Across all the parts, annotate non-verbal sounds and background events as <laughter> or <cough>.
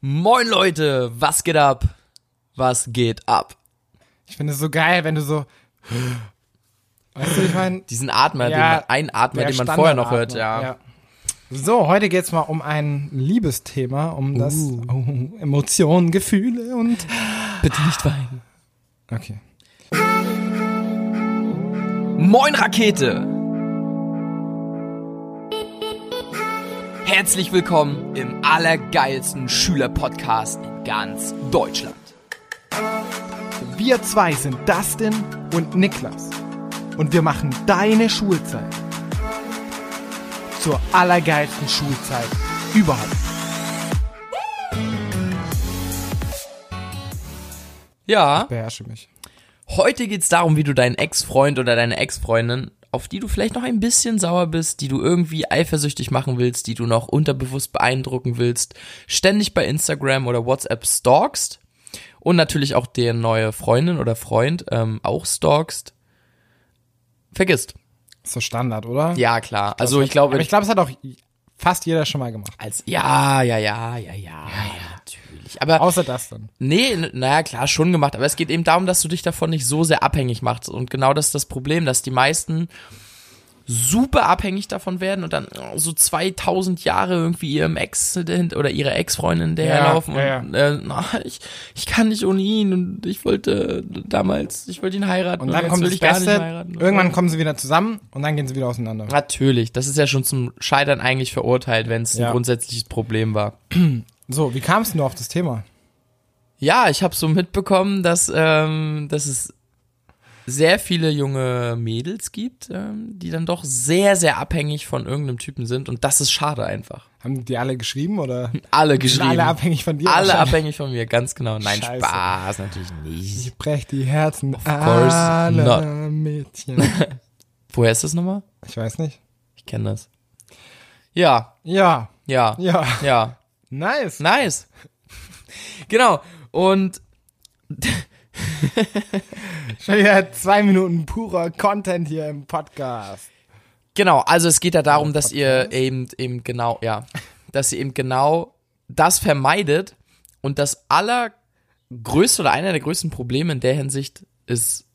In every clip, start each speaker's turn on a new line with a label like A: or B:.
A: Moin Leute, was geht ab? Was geht ab?
B: Ich finde es so geil, wenn du so. Weißt du, ich meine.
A: Diesen Atmer,
B: Ja,
A: den, einen Atmer, den man vorher noch hört,
B: Standardatmer,
A: ja.
B: So, heute geht's mal um ein Liebesthema, um das
A: Uh.
B: oh, Emotionen, Gefühle und.
A: Bitte nicht weinen.
B: Okay.
A: Moin Rakete! Herzlich willkommen im allergeilsten Schülerpodcast in ganz Deutschland.
B: Wir zwei sind Dustin und Niklas. Und wir machen deine Schulzeit zur allergeilsten Schulzeit überhaupt.
A: Ja,
B: Beherrsche mich.
A: heute geht's darum, wie du deinen Ex-Freund oder deine Ex-Freundin, auf die du vielleicht noch ein bisschen sauer bist, die du irgendwie eifersüchtig machen willst, die du noch unterbewusst beeindrucken willst, ständig bei Instagram oder WhatsApp stalkst und natürlich auch deren neue Freundin oder Freund ähm, auch stalkst, vergisst.
B: Ist so Standard, oder?
A: Ja, klar. Also ich glaube,
B: Aber ich glaube, es hat auch fast jeder schon mal gemacht.
A: als ja, ja, ja, ja, ja, ja, natürlich. Aber
B: Außer das dann.
A: nee, naja, klar, schon gemacht. Aber es geht eben darum, dass du dich davon nicht so sehr abhängig machst. Und genau das ist das Problem, dass die meisten super abhängig davon werden und dann oh, so 2000 Jahre irgendwie ihrem Ex oder ihrer Ex-Freundin hinterherlaufen
B: ja,
A: und Äh, na, ich, ich kann nicht ohne ihn und ich wollte damals, ich wollte ihn heiraten
B: Und dann
A: jetzt
B: kommt das Beste. Irgendwann kommen sie wieder zusammen und dann gehen sie wieder auseinander.
A: Natürlich, das ist ja schon zum Scheitern eigentlich verurteilt, wenn es
B: Ja.
A: ein grundsätzliches Problem war. <clears throat>
B: So, wie kamst du auf das Thema?
A: Ja, ich habe so mitbekommen, dass, ähm, dass es sehr viele junge Mädels gibt, ähm, die dann doch sehr, sehr abhängig von irgendeinem Typen sind und das ist schade einfach.
B: Haben die alle geschrieben oder <laughs>
A: Alle geschrieben.
B: alle abhängig von dir?
A: Alle abhängig von mir, ganz genau. Nein,
B: Scheiße.
A: Spaß natürlich nicht.
B: Ich brech die Herzen
A: course
B: aller
A: not.
B: Mädchen. <laughs>
A: Woher ist das nochmal?
B: Ich weiß nicht.
A: Ich kenne das. Ja,
B: Ja,
A: ja,
B: ja.
A: ja.
B: Nice.
A: Nice. genau. Und <laughs>
B: Schon wieder zwei Minuten purer Content hier im Podcast.
A: Genau, also es geht ja darum, dass ihr eben eben genau, ja, dass ihr eben genau das vermeidet und das allergrößte oder einer der größten Probleme in der Hinsicht ist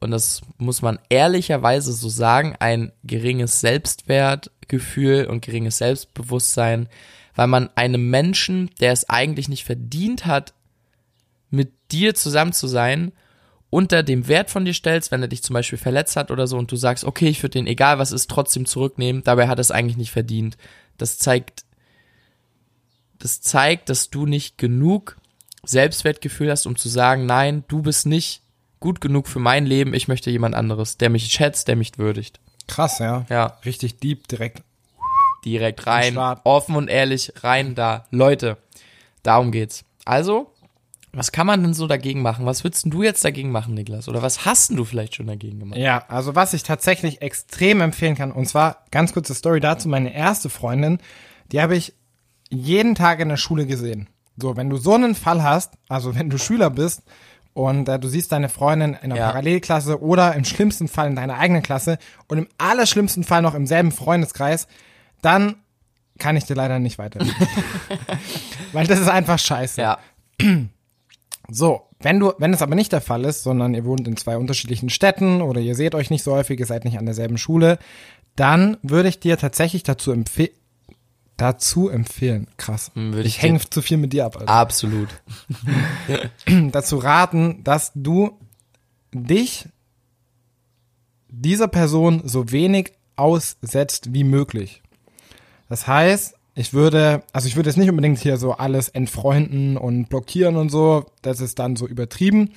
A: und das muss man ehrlicherweise so sagen, ein geringes Selbstwertgefühl und geringes Selbstbewusstsein, weil man einem Menschen, der es eigentlich nicht verdient hat, dir zusammen zu sein, unter dem Wert von dir stellst, wenn er dich zum Beispiel verletzt hat oder so und du sagst, okay, ich würde den, egal was ist, trotzdem zurücknehmen, dabei hat er es eigentlich nicht verdient. Das zeigt, das zeigt, dass du nicht genug Selbstwertgefühl hast, um zu sagen, nein, du bist nicht gut genug für mein Leben, ich möchte jemand anderes, der mich schätzt, der mich würdigt.
B: Krass, ja.
A: Ja,
B: Richtig deep direkt.
A: direkt rein, offen und ehrlich rein da. Leute, darum geht's. Also, was kann man denn so dagegen machen? Was würdest du jetzt dagegen machen, Niklas? Oder was hast du vielleicht schon dagegen gemacht?
B: Ja, also was ich tatsächlich extrem empfehlen kann, und zwar ganz kurze Story dazu, meine erste Freundin, die habe ich jeden Tag in der Schule gesehen. So, wenn du so einen Fall hast, also wenn du Schüler bist und äh, du siehst deine Freundin in einer
A: Ja.
B: Parallelklasse oder im schlimmsten Fall in deiner eigenen Klasse und im allerschlimmsten Fall noch im selben Freundeskreis, dann kann ich dir leider nicht weiterhelfen. <laughs> Weil das ist einfach scheiße.
A: Ja, <clears throat>
B: So, wenn du, wenn es aber nicht der Fall ist, sondern ihr wohnt in zwei unterschiedlichen Städten oder ihr seht euch nicht so häufig, ihr seid nicht an derselben Schule, dann würde ich dir tatsächlich dazu empfehlen, dazu empfehlen, krass.
A: Hm, würde ich
B: ich hänge zu viel mit dir ab, Alter.
A: absolut. <laughs>
B: Dazu raten, dass du dich dieser Person so wenig aussetzt wie möglich. Das heißt, ich würde, also ich würde jetzt nicht unbedingt hier so alles entfreunden und blockieren und so, das ist dann so übertrieben,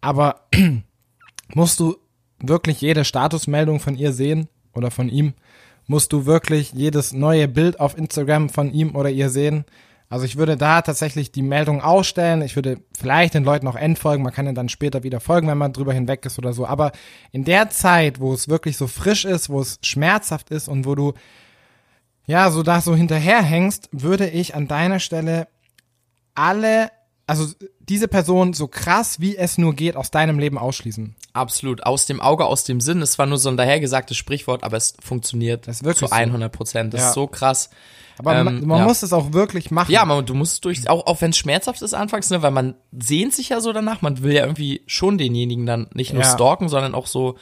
B: aber <clears throat> musst du wirklich jede Statusmeldung von ihr sehen oder von ihm? Musst du wirklich jedes neue Bild auf Instagram von ihm oder ihr sehen? Also ich würde da tatsächlich die Meldung ausstellen. Ich würde vielleicht den Leuten auch entfolgen. Man kann ja dann später wieder folgen, wenn man drüber hinweg ist oder so. Aber in der Zeit, wo es wirklich so frisch ist, wo es schmerzhaft ist und wo du ja so da so hinterherhängst, würde ich an deiner Stelle alle, also diese Person so krass wie es nur geht aus deinem Leben ausschließen.
A: Absolut. Aus dem Auge, aus dem Sinn. Es war nur so ein dahergesagtes Sprichwort, aber es funktioniert
B: Das
A: zu 100 Prozent. Das
B: Ja.
A: ist so krass.
B: Aber
A: Ähm,
B: man, man
A: ja.
B: muss es auch wirklich machen.
A: Ja, man, du musst durch, auch, auch wenn es schmerzhaft ist anfangs, ne, weil man sehnt sich ja so danach, man will ja irgendwie schon denjenigen dann nicht nur
B: Ja.
A: stalken, sondern auch so,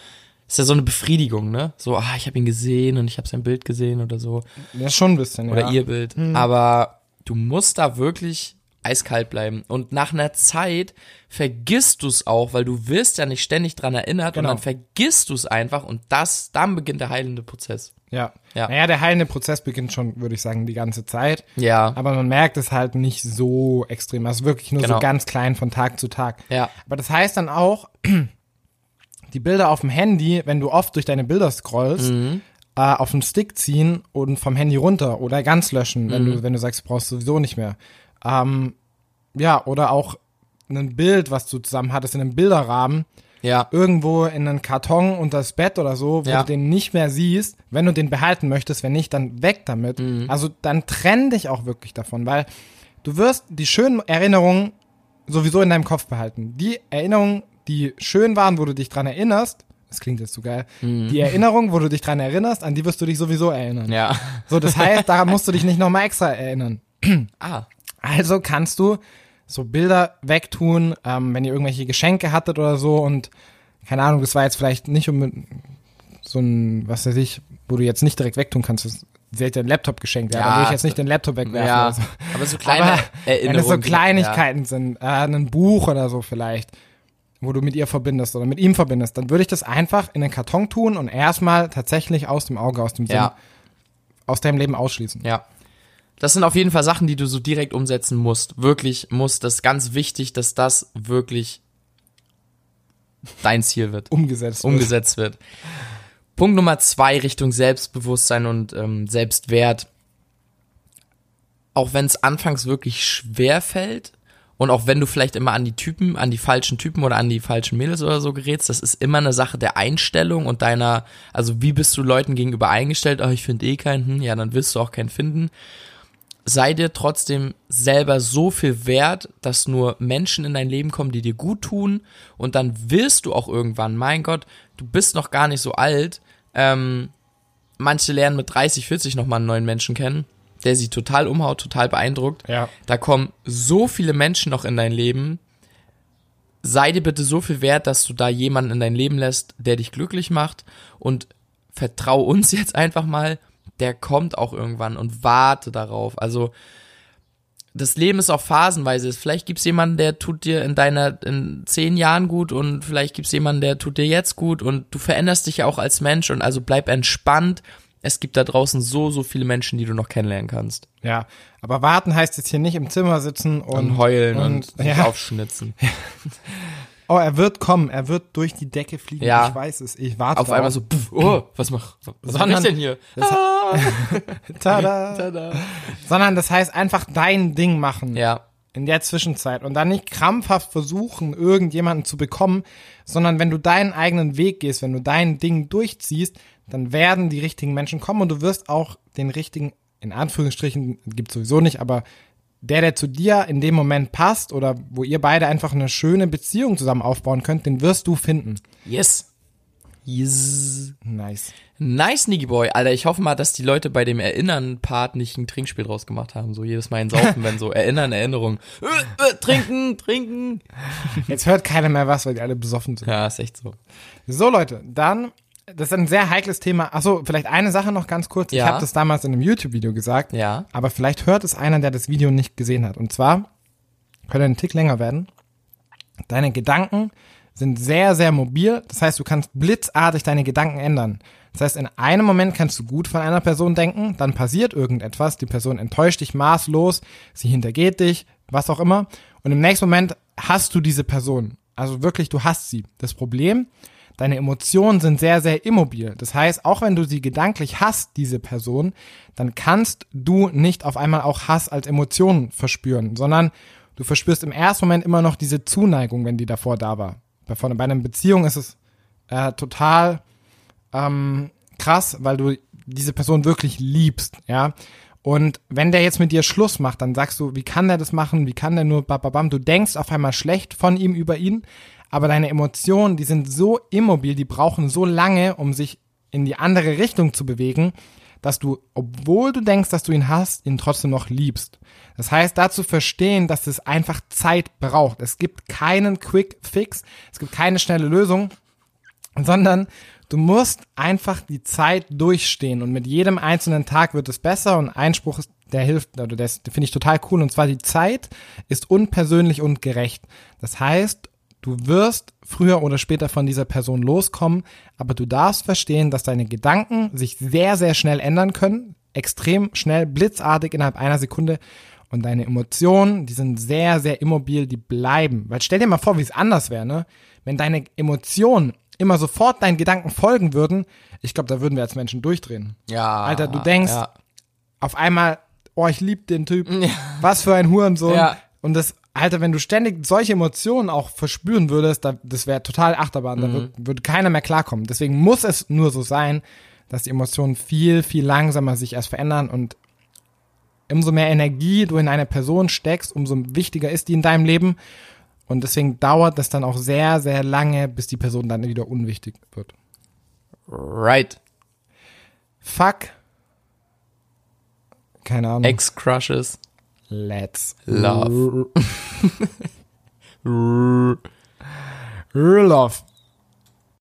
A: ist ja so eine Befriedigung, ne? So, ah, ich habe ihn gesehen und ich habe sein Bild gesehen oder so.
B: Ja, schon ein bisschen,
A: Oder
B: ja.
A: ihr Bild. Aber du musst da wirklich eiskalt bleiben. Und nach einer Zeit vergisst du es auch, weil du wirst ja nicht ständig dran erinnert
B: Genau.
A: und dann vergisst du es einfach und das, dann beginnt der heilende Prozess.
B: Ja.
A: Ja.
B: Naja, der heilende Prozess beginnt schon, würde ich sagen, die ganze Zeit.
A: Ja.
B: Aber man merkt es halt nicht so extrem. Also wirklich nur
A: Genau.
B: so ganz klein von Tag zu Tag.
A: Ja.
B: Aber das heißt dann auch, <clears throat> die Bilder auf dem Handy, wenn du oft durch deine Bilder scrollst,
A: Mhm.
B: äh, auf den Stick ziehen und vom Handy runter oder ganz löschen, wenn
A: Mhm.
B: du, wenn du sagst, du brauchst sowieso nicht mehr. Ähm, ja, oder auch ein Bild, was du zusammen hattest in einem Bilderrahmen,
A: Ja.
B: irgendwo in einen Karton unter das Bett oder so, wo
A: Ja.
B: du den nicht mehr siehst, wenn du den behalten möchtest, wenn nicht, dann weg damit.
A: Mhm.
B: Also dann trenn dich auch wirklich davon, weil du wirst die schönen Erinnerungen sowieso in deinem Kopf behalten. Die Erinnerungen, die schön waren, wo du dich dran erinnerst, das klingt jetzt so geil, die Erinnerung, wo du dich dran erinnerst, an die wirst du dich sowieso erinnern.
A: Mhm. Ja.
B: So, das heißt, daran musst du dich nicht nochmal extra erinnern. <clears throat>
A: Ah.
B: Also kannst du so Bilder wegtun, ähm, wenn ihr irgendwelche Geschenke hattet oder so und keine Ahnung, das war jetzt vielleicht nicht um so ein, was weiß ich, wo du jetzt nicht direkt wegtun kannst. Sie hat dir einen Laptop geschenkt, ja,
A: Ja,
B: dann würde ich jetzt nicht den Laptop wegwerfen
A: Ja.
B: oder so.
A: Aber so kleine
B: Aber wenn
A: Erinnerungen.
B: es so Kleinigkeiten sind, äh, ein Buch oder so vielleicht, wo du mit ihr verbindest oder mit ihm verbindest, dann würde ich das einfach in den Karton tun und erstmal tatsächlich aus dem Auge, aus dem Sinn,
A: Ja.
B: aus deinem Leben ausschließen.
A: Ja. Das sind auf jeden Fall Sachen, die du so direkt umsetzen musst. Wirklich musst. Das ist ganz wichtig, dass das wirklich dein Ziel wird.
B: Umgesetzt. wird.
A: umgesetzt wird. Punkt Nummer zwei Richtung Selbstbewusstsein und ähm, Selbstwert. Auch wenn es anfangs wirklich schwer fällt und auch wenn du vielleicht immer an die Typen, an die falschen Typen oder an die falschen Mädels oder so gerätst, das ist immer eine Sache der Einstellung und deiner, also wie bist du Leuten gegenüber eingestellt? Oh, ich finde eh keinen, hm, ja, dann wirst du auch keinen finden. Sei dir trotzdem selber so viel wert, dass nur Menschen in dein Leben kommen, die dir gut tun und dann wirst du auch irgendwann, mein Gott, du bist noch gar nicht so alt. Ähm, manche lernen mit 30, 40 nochmal einen neuen Menschen kennen, der sie total umhaut, total beeindruckt.
B: Ja.
A: Da kommen so viele Menschen noch in dein Leben. Sei dir bitte so viel wert, dass du da jemanden in dein Leben lässt, der dich glücklich macht und vertrau uns <laughs> jetzt einfach mal, der kommt auch irgendwann und warte darauf. Also das Leben ist auch phasenweise. Vielleicht gibt's jemanden, der tut dir in deiner in zehn Jahren gut und vielleicht gibt's jemanden, der tut dir jetzt gut und du veränderst dich ja auch als Mensch und also bleib entspannt. Es gibt da draußen so, so viele Menschen, die du noch kennenlernen kannst.
B: Ja, aber warten heißt jetzt hier nicht im Zimmer sitzen und,
A: Und, heulen und, sich
B: ja.
A: aufschnitzen. <laughs>
B: Oh, er wird kommen, er wird durch die Decke fliegen.
A: Ja.
B: Ich weiß es, ich warte
A: Auf einmal so, puff, oh, was mach, was <laughs> mach
B: Sondern-
A: ich denn hier? Ah, <laughs>
B: Tada.
A: tada.
B: Sondern das heißt einfach dein Ding machen
A: Ja,
B: in der Zwischenzeit und dann nicht krampfhaft versuchen, irgendjemanden zu bekommen, sondern wenn du deinen eigenen Weg gehst, wenn du dein Ding durchziehst, dann werden die richtigen Menschen kommen und du wirst auch den richtigen, in Anführungsstrichen, gibt's sowieso nicht, aber der, der zu dir in dem Moment passt oder wo ihr beide einfach eine schöne Beziehung zusammen aufbauen könnt, den wirst du finden.
A: yes. Yes.
B: Nice.
A: Nice, Niggy Boy. Alter, ich hoffe mal, dass die Leute bei dem Erinnern-Part nicht ein Trinkspiel draus gemacht haben. So jedes Mal ein Saufen, <laughs> wenn so Erinnern, Erinnerung. Äh, äh, trinken, trinken.
B: Jetzt hört keiner mehr was, weil die alle besoffen sind.
A: Ja, ist echt so.
B: So Leute, dann, das ist ein sehr heikles Thema. Achso, vielleicht eine Sache noch ganz kurz. Ich
A: Ja.
B: habe das damals in einem YouTube-Video gesagt,
A: Ja.
B: aber vielleicht hört es einer, der das Video nicht gesehen hat. Und zwar, könnte ein Tick länger werden. Deine Gedanken sind sehr, sehr mobil. Das heißt, du kannst blitzartig deine Gedanken ändern. Das heißt, in einem Moment kannst du gut von einer Person denken, dann passiert irgendetwas, die Person enttäuscht dich maßlos, sie hintergeht dich, was auch immer. Und im nächsten Moment hast du diese Person. Also wirklich, du hast sie. Das Problem, deine Emotionen sind sehr, sehr immobil. Das heißt, auch wenn du sie gedanklich hast, diese Person, dann kannst du nicht auf einmal auch Hass als Emotion verspüren, sondern du verspürst im ersten Moment immer noch diese Zuneigung, wenn die davor da war. Bei, von, bei einer Beziehung ist es äh, total ähm, krass, weil du diese Person wirklich liebst, ja. Und wenn der jetzt mit dir Schluss macht, dann sagst du, wie kann der das machen? Wie kann der nur bababam? Du denkst auf einmal schlecht von ihm über ihn, Aber deine Emotionen, die sind so immobil, die brauchen so lange, um sich in die andere Richtung zu bewegen, dass du, obwohl du denkst, dass du ihn hast, ihn trotzdem noch liebst. Das heißt, dazu verstehen, dass es einfach Zeit braucht. Es gibt keinen Quick Fix, es gibt keine schnelle Lösung, sondern du musst einfach die Zeit durchstehen und mit jedem einzelnen Tag wird es besser und Einspruch ist, der hilft, oder das finde ich total cool und zwar die Zeit ist unpersönlich und gerecht. Das heißt, Du wirst früher oder später von dieser Person loskommen, aber du darfst verstehen, dass deine Gedanken sich sehr, sehr schnell ändern können, extrem schnell, blitzartig innerhalb einer Sekunde und deine Emotionen, die sind sehr, sehr immobil, die bleiben. Weil stell dir mal vor, wie es anders wäre, ne? Wenn deine Emotionen immer sofort deinen Gedanken folgen würden, ich glaube, da würden wir als Menschen durchdrehen.
A: Ja.
B: Alter, du denkst
A: ja.
B: auf einmal, oh, ich lieb den Typen, was für ein Hurensohn.
A: Ja.
B: Und das, Alter, wenn du ständig solche Emotionen auch verspüren würdest, da, das wäre total Achterbahn, da würd, würde keiner mehr klarkommen. Deswegen muss es nur so sein, dass die Emotionen viel, viel langsamer sich erst verändern und umso mehr Energie du in eine Person steckst, umso wichtiger ist die in deinem Leben. Und deswegen dauert das dann auch sehr, sehr lange, bis die Person dann wieder unwichtig wird.
A: Right.
B: Fuck. Keine Ahnung.
A: Ex-Crushes.
B: Let's
A: Love. <laughs>
B: Love.